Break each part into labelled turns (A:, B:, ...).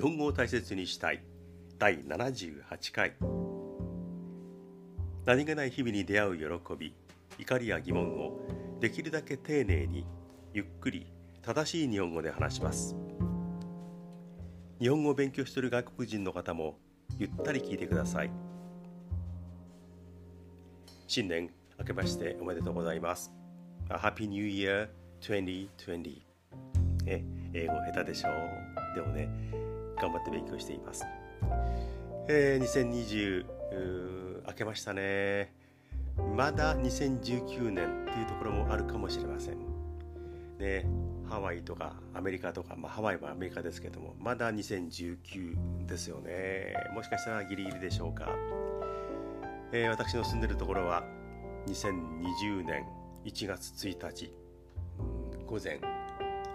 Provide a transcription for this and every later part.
A: 日本語を大切にしたい。第78回。何気ない日々に出会う喜び怒りや疑問をできるだけ丁寧にゆっくり正しい日本語で話します。日本語を勉強している外国人の方もゆったり聞いてください。新年明けましておめでとうございます。Happy New Year 2020え英語下手でしょ？うでもね頑張って勉強しています。えー、2020明けましたね。まだ2019年っていうところもあるかもしれません。ねハワイとかアメリカとか、まあ、ハワイはアメリカですけどもまだ2019ですよね。もしかしたらギリギリでしょうか、えー、私の住んでるところは2020年1月1日午前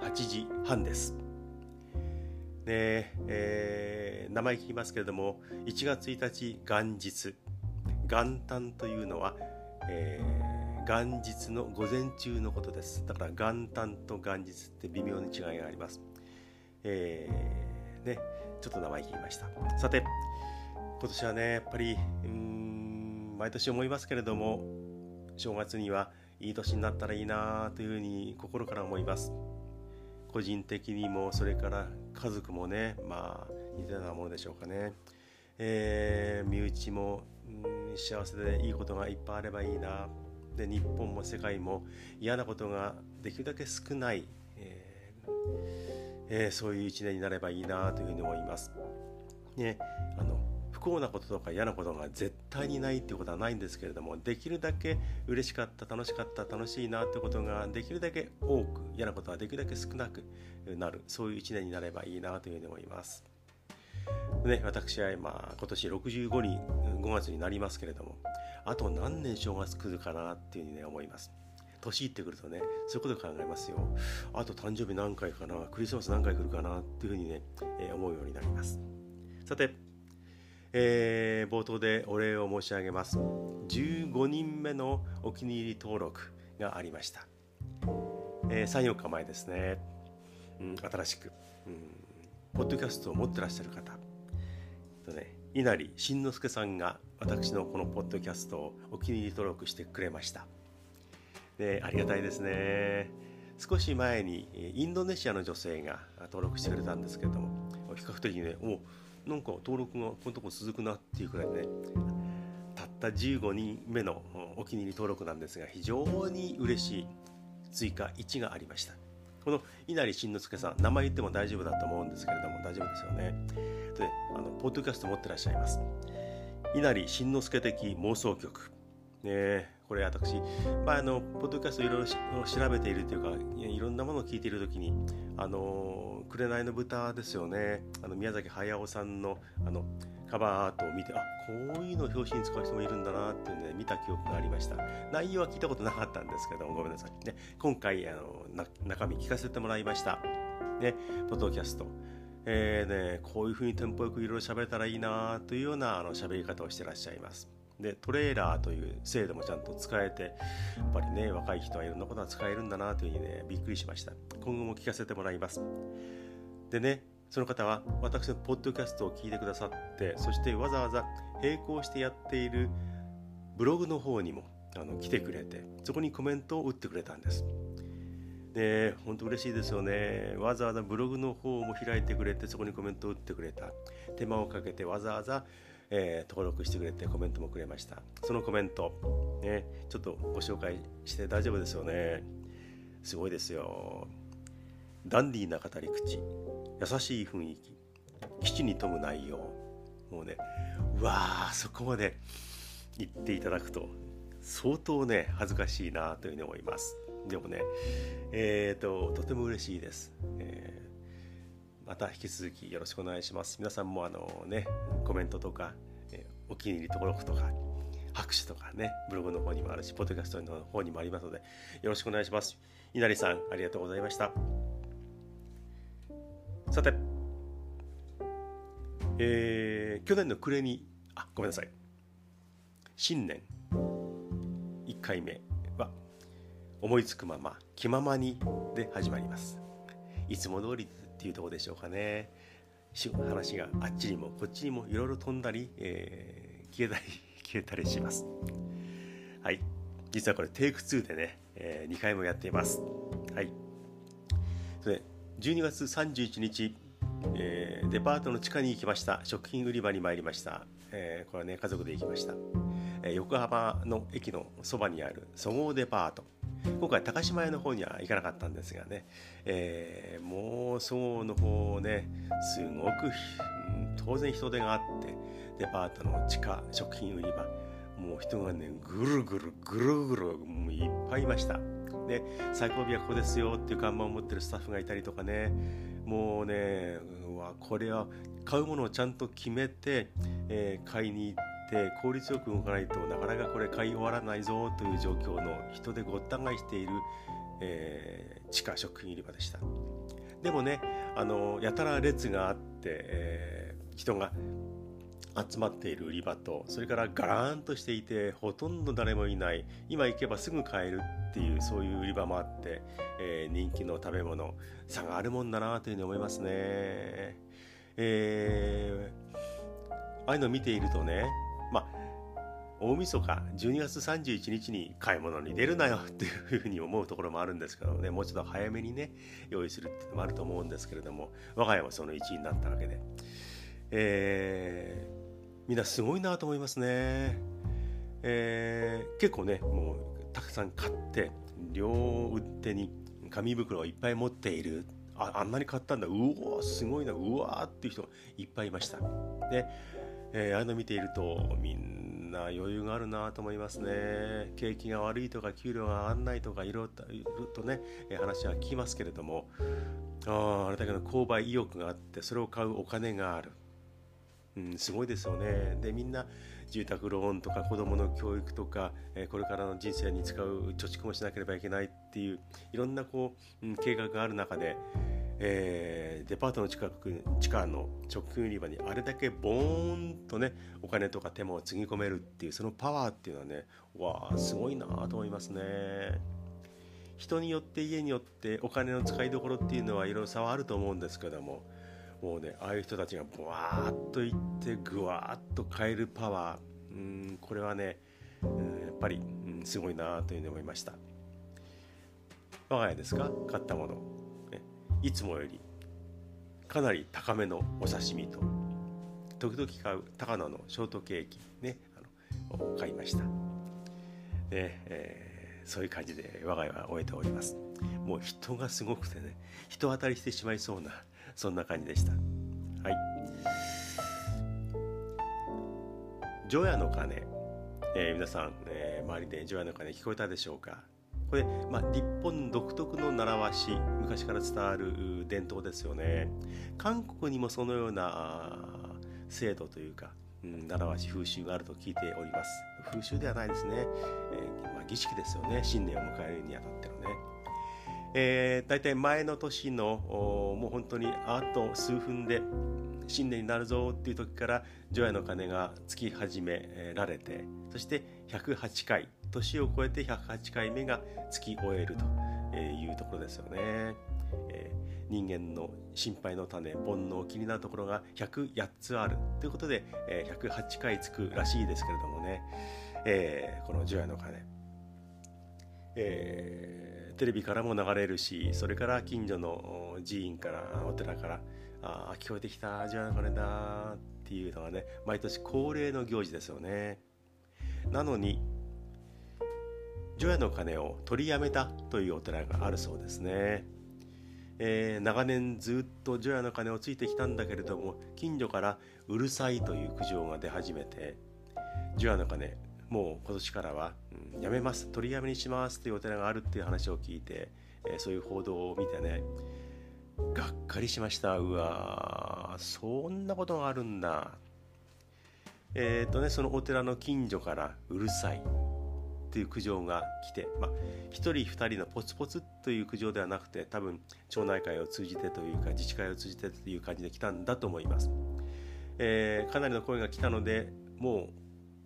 A: 8時半です。で、えー、名前聞きますけれども1月1日元日。元旦というのは、えー、元日の午前中のことです。だから元旦と元日って微妙に違いがあります、えー、ねちょっと名前聞きました。さて今年はねやっぱりうん毎年思いますけれども正月にはいい年になったらいいなというふうに心から思います。個人的にもそれから家族もねまあ似たようなものでしょうかね、えー、身内も、うん、幸せでいいことがいっぱいあればいいな。で日本も世界も嫌なことができるだけ少ない、えーえー、そういう一年になればいいなというふうに思います。ね、幸なこととか嫌なことが絶対にないってことはないんですけれどもできるだけ嬉しかった楽しかった楽しいなってことができるだけ多く嫌なことはできるだけ少なくなるそういう一年になればいいなというふうに思います。ね、私は今今年65に5月になりますけれどもあと何年正月来るかなっていうふうに、ね、思います。年いってくるとねそういうこと考えますよあと誕生日何回かなクリスマス何回来るかなっていうふうにね、えー、思うようになりますさてえー、冒頭でお礼を申し上げます。15人目のお気に入り登録がありました、えー、34日前ですね、うん、新しく、うん、ポッドキャストを持ってらっしゃる方。とね稲荷慎之介さんが私のこのポッドキャストをお気に入り登録してくれました。でありがたいですね。少し前にインドネシアの女性が登録してくれたんですけれども比較的にねおなんか登録がこのとこ続くなっていうくらいねたった15人目のお気に入り登録なんですが非常に嬉しい追加1がありました。この稲荷慎之介さん名前言っても大丈夫だと思うんですけれども大丈夫ですよね。であのポッドキャスト持ってらっしゃいます。稲荷慎之介的妄想曲。ね。これ私、まあ、あのポッドキャストいろいろ調べているというかいろんなものを聞いている時にあの紅の豚ですよね。あの宮崎駿さんのあのカバーアートを見てあこういうのを表紙に使う人もいるんだなっていうね見た記憶がありました。内容は聞いたことなかったんですけどごめんなさい。ね今回あの中身聞かせてもらいました。ねポッドキャスト。えーね、こういうふうにテンポよくいろいろ喋れたらいいなというようなあの喋り方をしてらっしゃいます。でトレーラーという制度もちゃんと使えてやっぱりね若い人はいろんなことが使えるんだなというふうにねびっくりしました。今後も聞かせてもらいます。でねその方は私のポッドキャストを聞いてくださってそしてわざわざ並行してやっているブログの方にもあの来てくれてそこにコメントを打ってくれたんです。で本当嬉しいですよね。わざわざブログの方も開いてくれてそこにコメントを打ってくれた。手間をかけてわざわざえー、登録してくれてコメントもくれました。そのコメント、ね、ちょっとご紹介して大丈夫ですよね。すごいですよ。ダンディーな語り口。優しい雰囲気。基地に富む内容。もうねうわーそこまで言っていただくと相当ね恥ずかしいなというふうに思います。でもねえっ、ー、ととても嬉しいです、えー、また引き続きよろしくお願いします皆さんもあのねコメントとか、え、お気に入り登録とか拍手とかねブログの方にもあるしポッドキャストの方にもありますのでよろしくお願いします稲荷さんありがとうございましたさて、えー、去年の暮れに、あ、ごめんなさい。新年1回目は、思いつくまま、気ままにで始まります。いつも通りっていうところでしょうかね。話があっちにもこっちにもいろいろ飛んだり、えー、消えたり 消えたりします。はい。実はこれテイク2でね、えー、2回もやっています。はい。それ12月31日、えー、デパートの地下に行きました。食品売り場に参りました、えー、これはね家族で行きました、えー、横浜の駅のそばにあるそごうデパート。今回高島屋の方には行かなかったんですがね、えー、もうそごうの方ねすごく、当然人手があってデパートの地下食品売り場もう人がねぐるぐるぐるぐるもういっぱいいました。で最後尾はここですよっていう看板を持ってるスタッフがいたりとかねもうねうわこれは買うものをちゃんと決めて、えー、買いに行って効率よく動かないとなかなかこれ買い終わらないぞという状況の人でごった返している、えー、地下食品売り場でしたでもねあのやたら列があって、えー、人が集まっている売り場とそれからガラーンとしていてほとんど誰もいない今行けばすぐ買えるっていうそういう売り場もあって、えー、人気の食べ物差があるもんだなというふうに思いますね。えー、ああいうの見ているとね大晦日12月31日に買い物に出るなよっていうふうに思うところもあるんですけどね。もうちょっと早めにね用意するっていうのもあると思うんですけれども我が家はその一員になったわけで、えーみんなすごいなと思いますね。えー、結構ねもうたくさん買って両手に紙袋をいっぱい持っている。ああんなに買ったんだ。うおすごいな。うわーっていう人がいっぱいいました。で、えー、ああいうの見ているとみんな余裕があるなと思いますね。景気が悪いとか給料が上がんないとかいろいろとね話は聞きますけれども。ああれだけの購買意欲があってそれを買うお金がある。うん、すごいですよね。でみんな住宅ローンとか子どもの教育とか、これからの人生に使う貯蓄もしなければいけないっていういろんなこう、うん、計画がある中で、えー、デパートの近く地下の食品売り場にあれだけボーンとねお金とか手間をつぎ込めるっていうそのパワーっていうのはねわあすごいなと思いますね。人によって家によってお金の使いどころっていうのはいろいろ差はあると思うんですけどももうねああいう人たちがブワーッといってぐわーっと変えるパワーうんこれはね、うん、やっぱり、うん、すごいなというふうに思いました。我が家ですか？買ったもの、いつもよりかなり高めのお刺身と時々買う高野のショートケーキねあの買いました。で、えー、そういう感じで我が家は終えております。もう人がすごくてね人当たりしてしまいそうなそんな感じでした。はい。除夜の鐘、えー、皆さん、えー、周りで除夜の鐘聞こえたでしょうか？これ、まあ、日本独特の習わし昔から伝わる伝統ですよね。韓国にもそのような制度というか、うん、習わし風習があると聞いております。風習ではないですね、えーまあ、儀式ですよね。新年を迎えるにあたってのね。えー、大体前の年のもう本当にあと数分で新年になるぞっていう時から除夜の鐘がつき始められてそして108回年を超えて108回目がつき終えるというところですよね。えー、人間の心配の種煩悩気になるところが108つあるということで、えー、108回つくらしいですけれどもね、えー、この除夜の鐘、えーテレビからも流れるしそれから近所の寺院からお寺からああ聞こえてきたじゃあこれだっていうのがね毎年恒例の行事ですよね。なのに除夜の鐘を取りやめたというお寺があるそうですね、えー、長年ずっと除夜の鐘をついてきたんだけれども近所からうるさいという苦情が出始めて除夜の鐘もう今年からは、うん、やめます取りやめにしますというお寺があるっていう話を聞いて、えー、そういう報道を見てねがっかりしました。うわそんなことがあるんだ。えっ、とねそのお寺の近所からうるさいっていう苦情が来て、まあ、1人2人のポツポツという苦情ではなくて多分町内会を通じてというか自治会を通じてという感じで来たんだと思います、えー、かなりの声が来たのでもう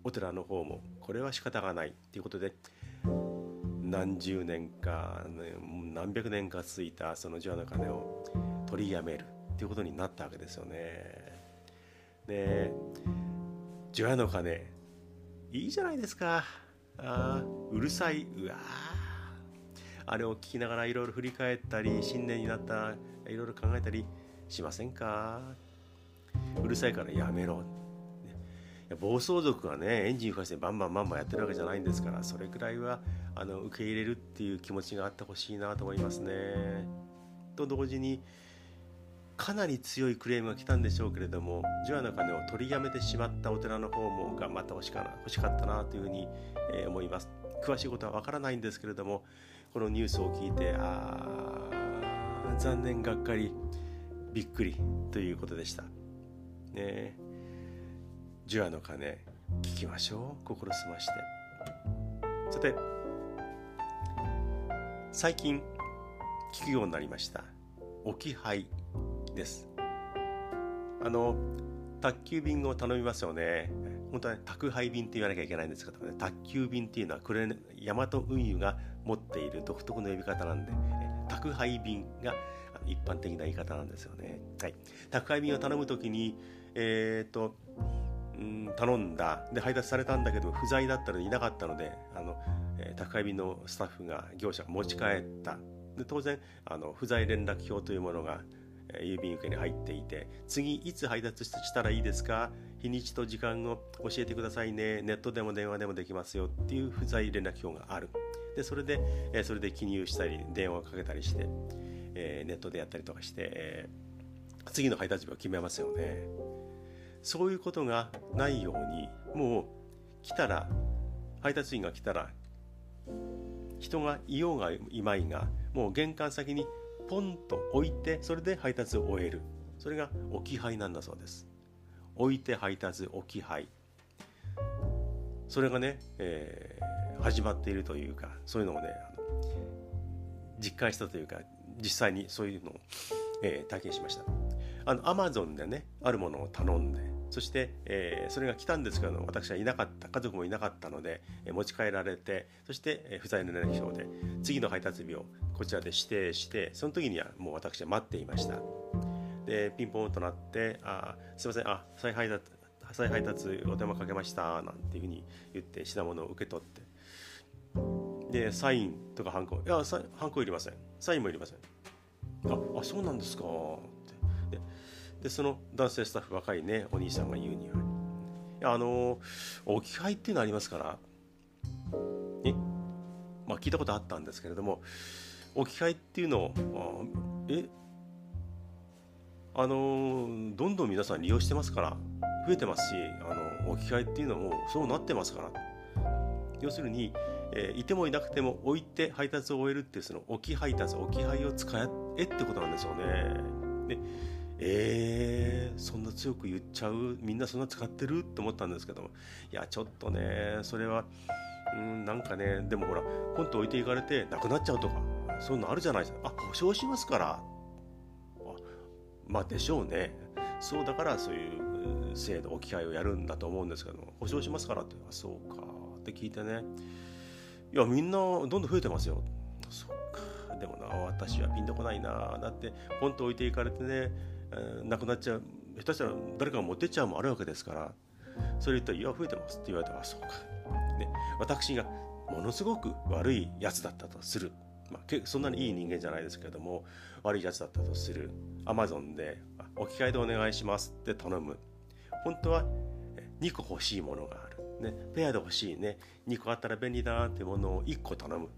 A: お寺の方もこれは仕方がないということで何十年か何百年か続いたその除夜の鐘を取りやめるっていうことになったわけですよね。で除夜の鐘いいじゃないですか。あうるさいうわあれを聞きながらいろいろ振り返ったり新年になったいろいろ考えたりしませんか？うるさいからやめろ。暴走族がねエンジン吹かしてバンバンバンバンやってるわけじゃないんですからそれくらいはあの受け入れるっていう気持ちがあってほしいなと思いますね。と同時にかなり強いクレームが来たんでしょうけれども除夜の鐘を取りやめてしまったお寺の方も頑張ってほしかな欲しかったなというふうに、え思います。詳しいことはわからないんですけれどもこのニュースを聞いてあ残念がっかりびっくりということでした。ね。除夜の鐘聞きましょう。心澄まして。さて最近聞くようになりました。置き配です。あの宅急便を頼みますよね。本当は、ね、宅配便って言わなきゃいけないんですけどね。宅急便っていうのはこれヤマト運輸が持っている独特の呼び方なんで宅配便が一般的な言い方なんですよね、はい、宅配便を頼む時にえっ、とうん頼んだ。で配達されたんだけど不在だったのでいなかったのであの、えー、宅配便のスタッフが業者が持ち帰った。で当然あの不在連絡表というものがえ郵便受けに入っていて次いつ配達したらいいですか？日にちと時間を教えてくださいね。ネットでも電話でもできますよ。っていう不在連絡表がある。でそれで、えそれで記入したり電話をかけたりして、えネットでやったりとかして、え次の配達日を決めますよね。そういうことがないようにもう来たら配達員が来たら人がいようがいまいがもう玄関先にポンと置いてそれで配達を終える。それが置き配なんだそうです。置いて配達置き配。それがね、えー、始まっているというかそういうのをね実感したというか実際にそういうのを、えー、体験しました。あのアマゾンでねあるものを頼んでそして、えー、それが来たんですけど私はいなかった家族もいなかったので、えー、持ち帰られてそして、えー、不在の連絡表で次の配達日をこちらで指定してその時にはもう私は待っていました。でピンポンとなって「あすいませんあ再配達再配達お電話かけました」なんていうふうに言って品物を受け取って。でサインとかハンコいやハンコいりません。サインもいりません。ああそうなんですか。でその男性スタッフ若いねお兄さんが言うには。あの置き配っていうのありますから。え？まあ聞いたことあったんですけれども置き配っていうのをえ？あのどんどん皆さん利用してますから増えてますしあの置き配っていうのもそうなってますから。要するに、えー、いてもいなくても置いて配達を終えるっていうその置き配達置き配を使えってことなんですよね。でえー、そんな強く言っちゃうみんなそんな使ってる？って思ったんですけど。もいやちょっとねそれはうんなんかねでもほらポンと置いていかれてなくなっちゃうとかそういうのあるじゃないですか。あ保証しますから。あまあでしょうね。そうだからそういう制度置き換えをやるんだと思うんですけども保証しますからって。あそうか。って聞いてね。いやみんなどんどん増えてますよ。そっか。でもな私はピンとこないな。だってポンと置いていかれてねえー、なくなっちゃう下手したら誰かが持ってっちゃうもあるわけですからそれ言ったら「いや増えてます」って言われたら「そうか」ね、私がものすごく悪いやつだったとする、まあ、そんなにいい人間じゃないですけれども悪いやつだったとする。アマゾンで「置き換えでお願いします」って頼む。本当は2個欲しいものがある、ね、ペアで欲しいね。2個あったら便利だなってものを1個頼む。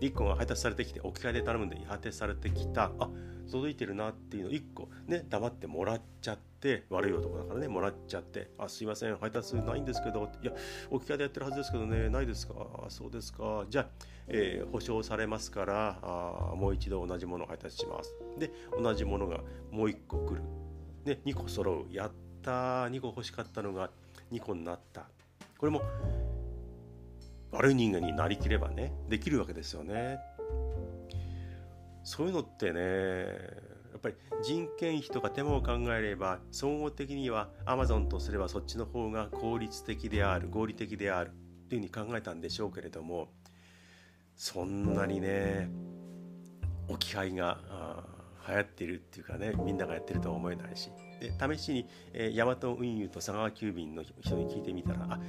A: 1個が配達されてきて置き換えで頼むんで配達されてきた。あ届いてるなっていうのを1個ね黙ってもらっちゃって悪い男だからねもらっちゃって「あすいません配達ないんですけど」いや置き換えでやってるはずですけどねないですかそうですかじゃあ、えー、保証されますからあもう一度同じものを配達します。で同じものがもう1個来る、ね、2個揃う。やった2個欲しかったのが2個になった。これも悪い人間になりきればねできるわけですよね。そういうのってねやっぱり人件費とか手間を考えれば総合的にはアマゾンとすればそっちの方が効率的である合理的であるというふうに考えたんでしょうけれどもそんなにね置き配が流行ってるっていうかねみんながやってるとは思えないしで試しに、え、ヤマト運輸と佐川急便の人に聞いてみたらあ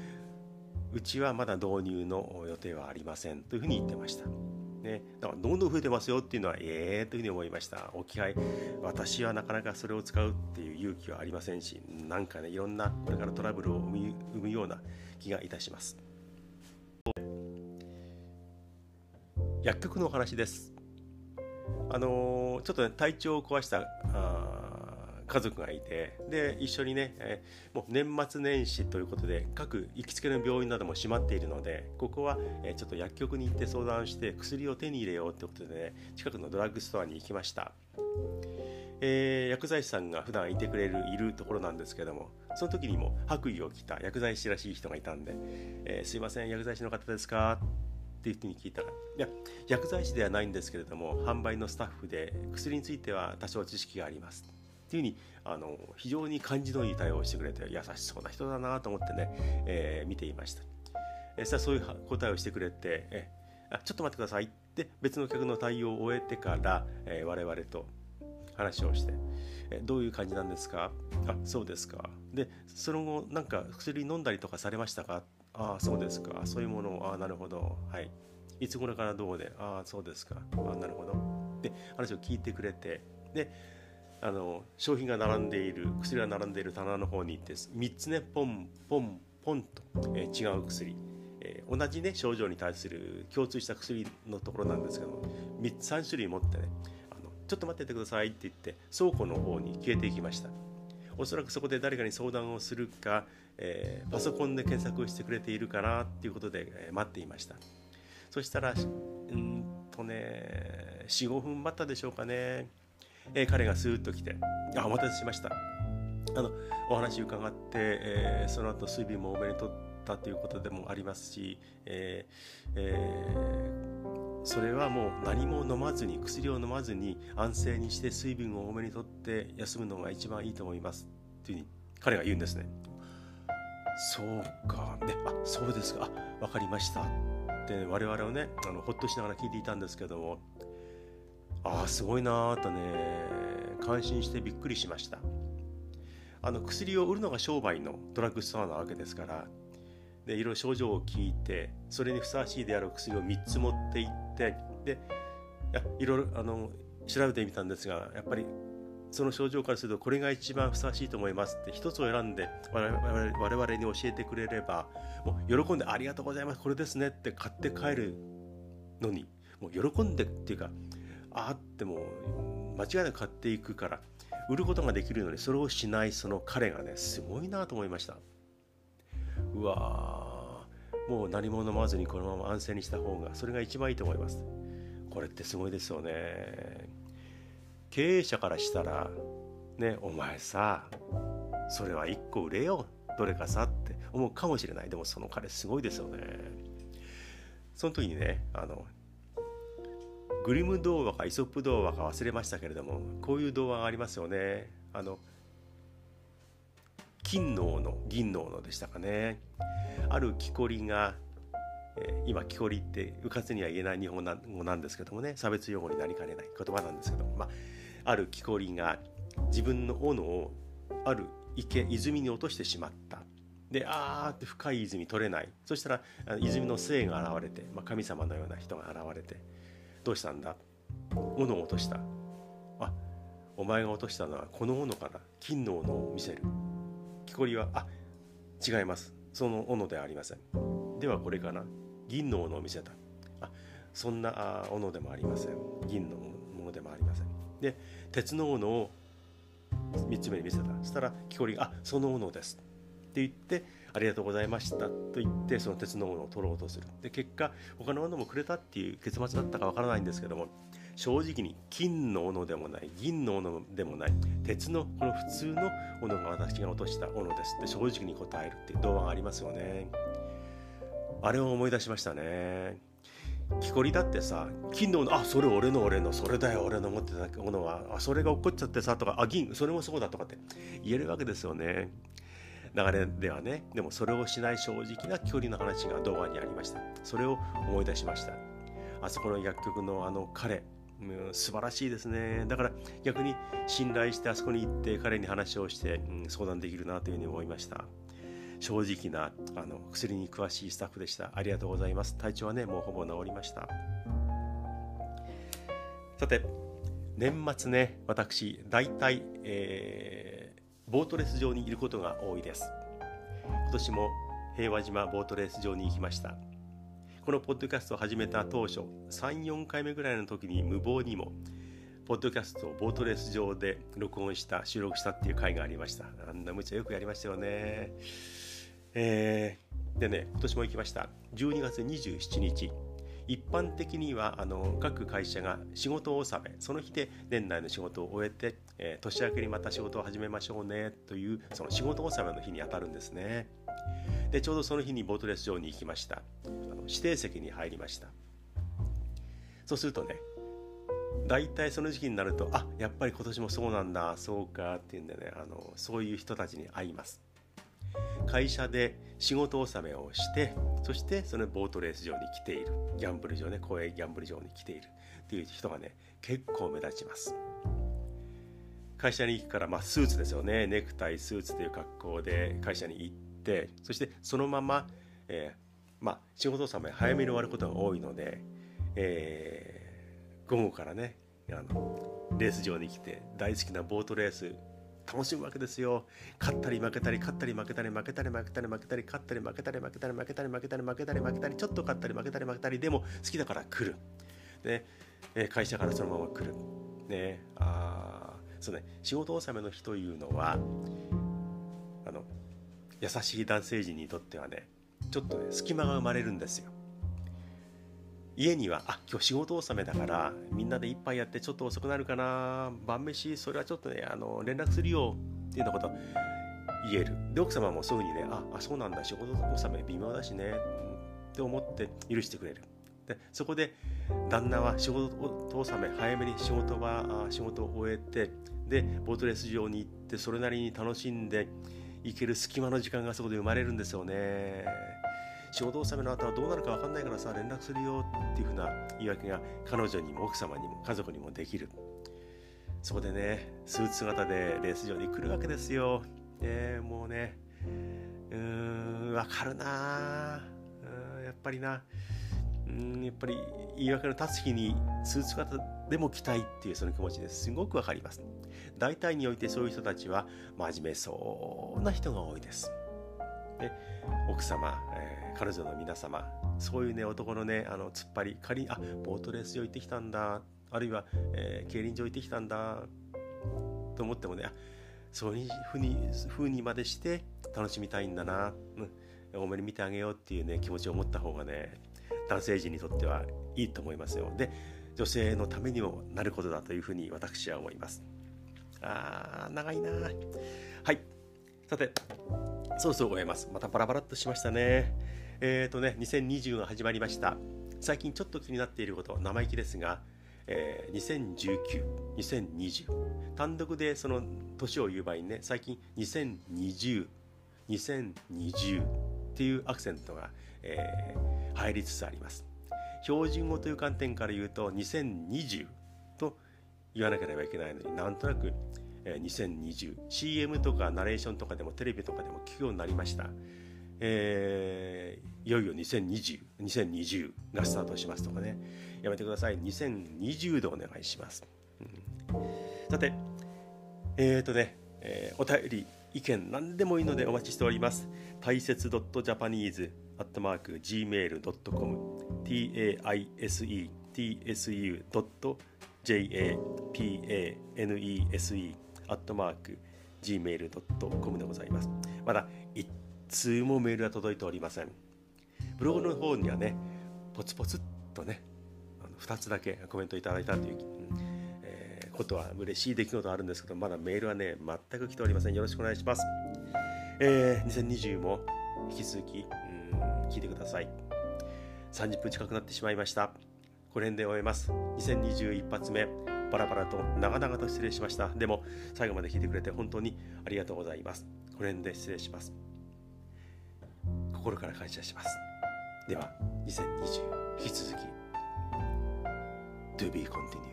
A: うちはまだ導入の予定はありませんというふうに言ってました。ね、だからどんどん増えてますよっていうのはええー、というふうに思いました。置き配私はなかなかそれを使うっていう勇気はありませんしなんかねいろんなこれからトラブルを生むような気がいたします。薬局のお話です。あのー、ちょっとね体調を壊したあ家族がいてで一緒にね、えー、もう年末年始ということで各行きつけの病院なども閉まっているのでここは、えー、ちょっと薬局に行って相談して薬を手に入れようということでね近くのドラッグストアに行きました。えー、薬剤師さんが普段いてくれるいるところなんですけどもその時にも白衣を着た薬剤師らしい人がいたんで「えー、すいません薬剤師の方ですか?」っていう人に聞いたら「いや薬剤師ではないんですけれども販売のスタッフで薬については多少知識があります」ていうふうにあの非常に感じのいい対応をしてくれて優しそうな人だなと思ってね、えー、見ていました。えー、そういう答えをしてくれて、え、あちょっと待ってください。って別の客の対応を終えてから、えー、我々と話をして、え、どういう感じなんですか？あそうですか。でその後なんか薬飲んだりとかされましたか？ああそうですか。そういうものをああなるほど。はい。いつ頃からどうで？ああそうですか。ああなるほど。で話を聞いてくれてであの商品が並んでいる薬が並んでいる棚の方に行って3つねポンポンポンと、え、違う薬、え、同じね症状に対する共通した薬のところなんですけども3 3種類持ってねあのちょっと待っててくださいって言って倉庫の方に消えていきました。おそらくそこで誰かに相談をするか、えー、パソコンで検索をしてくれているかなっていうことで、え待っていました。そしたらうんとね45分待ったでしょうかね。えー、彼がスーッと来て「あお待たせしました」あのお話伺って、えー、その後水分も多めに取ったということでもありますし、えーえー、それはもう何も飲まずに薬を飲まずに安静にして水分を多めに取って休むのが一番いいと思いますというふうに彼が言うんですね。そうか、ね、あそうですか、あ分かりましたって、我々はねあのほっとしながら聞いていたんですけどもああすごいなーとね感心してびっくりしました。あの薬を売るのが商売のドラッグストアなわけですからでいろいろ症状を聞いてそれにふさわしいである薬を3つ持っていってでいろいろあの調べてみたんですがやっぱりその症状からするとこれが一番ふさわしいと思いますって一つを選んで我々我々に教えてくれればもう喜んでありがとうございますこれですねって買って帰るのにもう喜んでっていうかあっても間違いなく買っていくから売ることができるのにそれをしないその彼がねすごいなと思いました。うわもう何も飲まずにこのまま安静にした方がそれが一番いいと思います。これってすごいですよね。経営者からしたらねお前さそれは1個売れよどれかさって思うかもしれない。でもその彼すごいですよね。その時にねあのグリム童話かイソップ童話か忘れましたけれどもこういう童話がありますよね。あの金の斧銀の斧でしたかね。ある木こりが、今木こりってうかつには言えない日本語なんですけどもね。差別用語になりかねない言葉なんですけども、まあ、ある木こりが自分の斧をある池泉に落としてしまった。であーって深い泉取れない。そしたら泉の精が現れて、まあ、神様のような人が現れて。どうしたんだ？斧を落とした。あお前が落としたのはこの斧から金の斧を見せる。木こりはあ違います。その斧ではありません。ではこれかな。銀の斧を見せた。あそんな斧でもありません。銀のものでもありません。で鉄の斧を3つ目に見せた。そしたら木こりが「あその斧です」って言ってありがとうございましたと言ってその鉄の斧を取ろうとする。で結果他のものもくれたっていう結末だったかわからないんですけども正直に金の斧でもない銀の斧でもない鉄のこの普通の斧が私が落とした斧ですって正直に答えるっていう童話がありますよね。あれを思い出しましたね。木こりだってさ金の斧あそれ俺の俺のそれだよ俺の持ってたものはあそれが落っこっちゃってさとかあ銀それもそうだとかって言えるわけですよね。流れではねでもそれをしない正直な距離の話が動画にありました。それを思い出しました。あそこの薬局のあの彼うん、素晴らしいですね。だから逆に信頼してあそこに行って彼に話をして、うん、相談できるなというふうに思いました。正直なあの薬に詳しいスタッフでした。ありがとうございます。体調はねもうほぼ治りました。さて年末ね私大体、えー、ボートレース場にいることが多いです。今年も平和島ボートレース場に行きました。このポッドキャストを始めた当初34回目ぐらいの時に無謀にもポッドキャストをボートレース場で録音した収録したっていう回がありました。あんな無茶よくやりましたよね。えー、でね今年も行きました。12月27日。一般的にはあの各会社が仕事納めその日で年内の仕事を終えて、えー、年明けにまた仕事を始めましょうねというその仕事納めの日にあたるんですね。でちょうどその日にボートレース場に行きました。あの指定席に入りました。そうするとね大体その時期になるとあやっぱり今年もそうなんだそうかっていうんでねあのそういう人たちに会います。会社で仕事納めをしてそしてそのボートレース場に来ている。ギャンブル場ね公営ギャンブル場に来ている。っていう人がね結構目立ちます。会社に行くからまあスーツですよね。ネクタイスーツという格好で会社に行ってそしてそのまま、えー、まあ、仕事納め早めに終わることが多いので、えー、午後からねあのレース場に来て大好きなボートレース楽しむわけですよ。勝ったり負けたり勝ったり負けたり負けたり負けたり負けたり勝ったり負けたり負けたり負けたり負けたり負けたり負けたりちょっと勝ったり負けたり負けたりでも好きだから来る。で、会社からそのまま来る。ね。あそうね。仕事納めの日というのはあの優しい男性陣にとってはねちょっとね隙間が生まれるんですよ。家にはあ今日仕事納めだからみんなで一杯やってちょっと遅くなるかな。晩飯それはちょっとねあの連絡するよっていうようなこと言える。で奥様もそういうふうにねああそうなんだ。仕事納め微妙だしね。って思って許してくれる。でそこで旦那は仕事納め早めに仕事は仕事を終えてでボートレース場に行ってそれなりに楽しんで行ける隙間の時間がそこで生まれるんですよね。仕事納めの後はどうなるか分かんないからさ連絡するよっていうふうな言い訳が彼女にも奥様にも家族にもできる。そこでねスーツ姿でレース場に来るわけですよ、ね、もうね。うーん分かるな。やっぱりな。うんやっぱり言い訳の立つ日にスーツ姿でも着たいっていうその気持ちですごくわかります。大体においてそういう人たちは真面目そうな人が多いです。で奥様、えー、彼女の皆様そういうね男のねあの突っ張り仮にあボートレース場行ってきたんだあるいは、えー、競輪場行ってきたんだと思ってもねそういうふうにふうにまでして楽しみたいんだな、うん、多めに見てあげようっていうね気持ちを持った方がね男性陣にとってはいいと思いますよ。で女性のためにもなることだというふうに私は思います。あー長いな。はい。さてそろそろ終えます。またバラバラっとしましたね。えっ、ー、とね2020が始まりました。最近ちょっと気になっていること生意気ですがえー、2019、2020単独でその年を言う場合にね最近2020、2020っていうアクセントが、えー、入りつつあります。標準語という観点から言うと2020と言わなければいけないのになんとなく、えー、2020CM とかナレーションとかでもテレビとかでも聞くようになりました、えー、いよいよ2020、2020がスタートしますとかね。やめてください。2020でお願いします、うん、さてえっ、ー、とね、えー、お便り意見何でもいいのでお待ちしております。大切 .japanese アットマーク gmail.com taise tsu.japanese アットマーク gmail.com でございます。まだ通もメールは届いておりません。ブログの方にはね、ポツポツっとね、あの2つだけコメントいただいたという、えー、ことは嬉しい出来事あるんですけど、まだメールはね、全く来ておりません。よろしくお願いします。えー、2020も引き続き、うん聞いてください。30分近くなってしまいました。これで終えます。2021発目。バラバラと長々と失礼しました。でも最後まで聞いてくれて本当にありがとうございます。これで失礼します。心から感謝します。では2020引き続き To be continued.